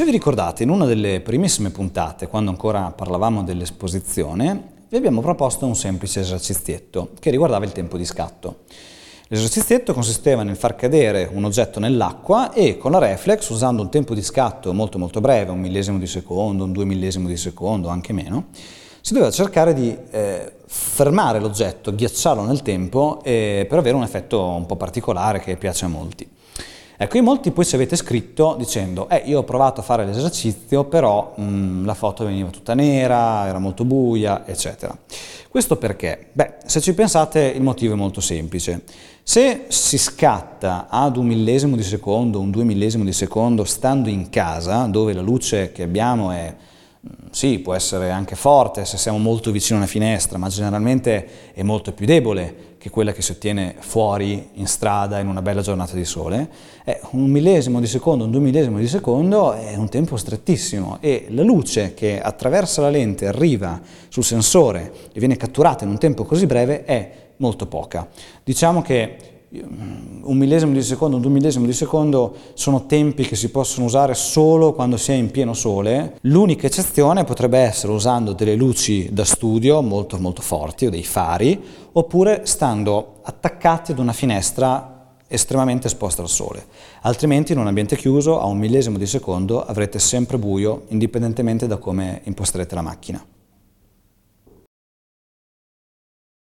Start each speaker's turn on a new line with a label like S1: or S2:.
S1: Se vi ricordate, in una delle primissime puntate, quando ancora parlavamo dell'esposizione, vi abbiamo proposto un semplice esercizietto che riguardava il tempo di scatto. L'esercizietto consisteva nel far cadere un oggetto nell'acqua e con la reflex, usando un tempo di scatto molto molto breve, un millesimo di secondo, un due millesimo di secondo, anche meno, si doveva cercare di eh, fermare l'oggetto, ghiacciarlo nel tempo eh, per avere un effetto un po' particolare che piace a molti. Ecco, in molti poi ci avete scritto dicendo, eh, io ho provato a fare l'esercizio, però mh, mm, la foto veniva tutta nera, era molto buia, eccetera. Questo perché? Beh, se ci pensate il motivo è molto semplice. Se si scatta ad un millesimo di secondo, un due millesimo di secondo, stando in casa, dove la luce che abbiamo è sì, può essere anche forte se siamo molto vicino a una finestra, ma generalmente è molto più debole che quella che si ottiene fuori in strada in una bella giornata di sole. Eh, un millesimo di secondo, un due millesimo di secondo è un tempo strettissimo e la luce che attraverso la lente arriva sul sensore e viene catturata in un tempo così breve è molto poca. Diciamo che un millesimo di secondo, un due millesimo di secondo sono tempi che si possono usare solo quando si è in pieno sole. L'unica eccezione potrebbe essere usando delle luci da studio molto molto forti o dei fari, oppure stando attaccati ad una finestra estremamente esposta al sole. Altrimenti in un ambiente chiuso a un millesimo di secondo avrete sempre buio indipendentemente da come imposterete la macchina.